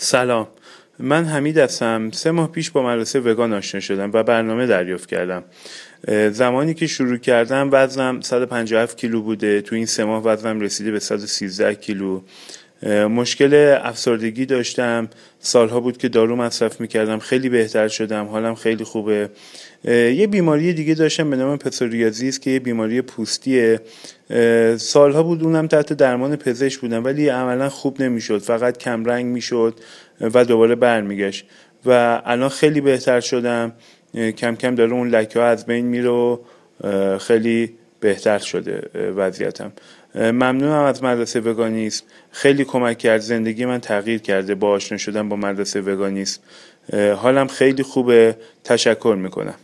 سلام. من حمید هستم. سه ماه پیش با مدرسه وگان آشنا شدم و برنامه دریافت کردم. زمانی که شروع کردم وزنم 157 کیلو بوده. تو این سه ماه وزنم رسیده به 113 کیلو. مشکل افسردگی داشتم. سالها بود که دارو مصرف می‌کردم. خیلی بهتر شدم. حالم خیلی خوبه. یه بیماری دیگه داشتم به نام پسوریازیس که یه بیماری پوستیه. سالها بود اونم تحت درمان پزشک بودم ولی عملا خوب نمی‌شد. فقط کمرنگ می‌شد و دوباره برمیگشت. و الان خیلی بهتر شدم. کم کم داره اون لکه ها از بین میره و خیلی بهتر شده وضعیتم. ممنونم از مدرسه وگانیسم خیلی کمک کرد. زندگی من تغییر کرده. با آشنا شدن با مدرسه وگانیسم حالم خیلی خوبه. تشکر می‌کنم.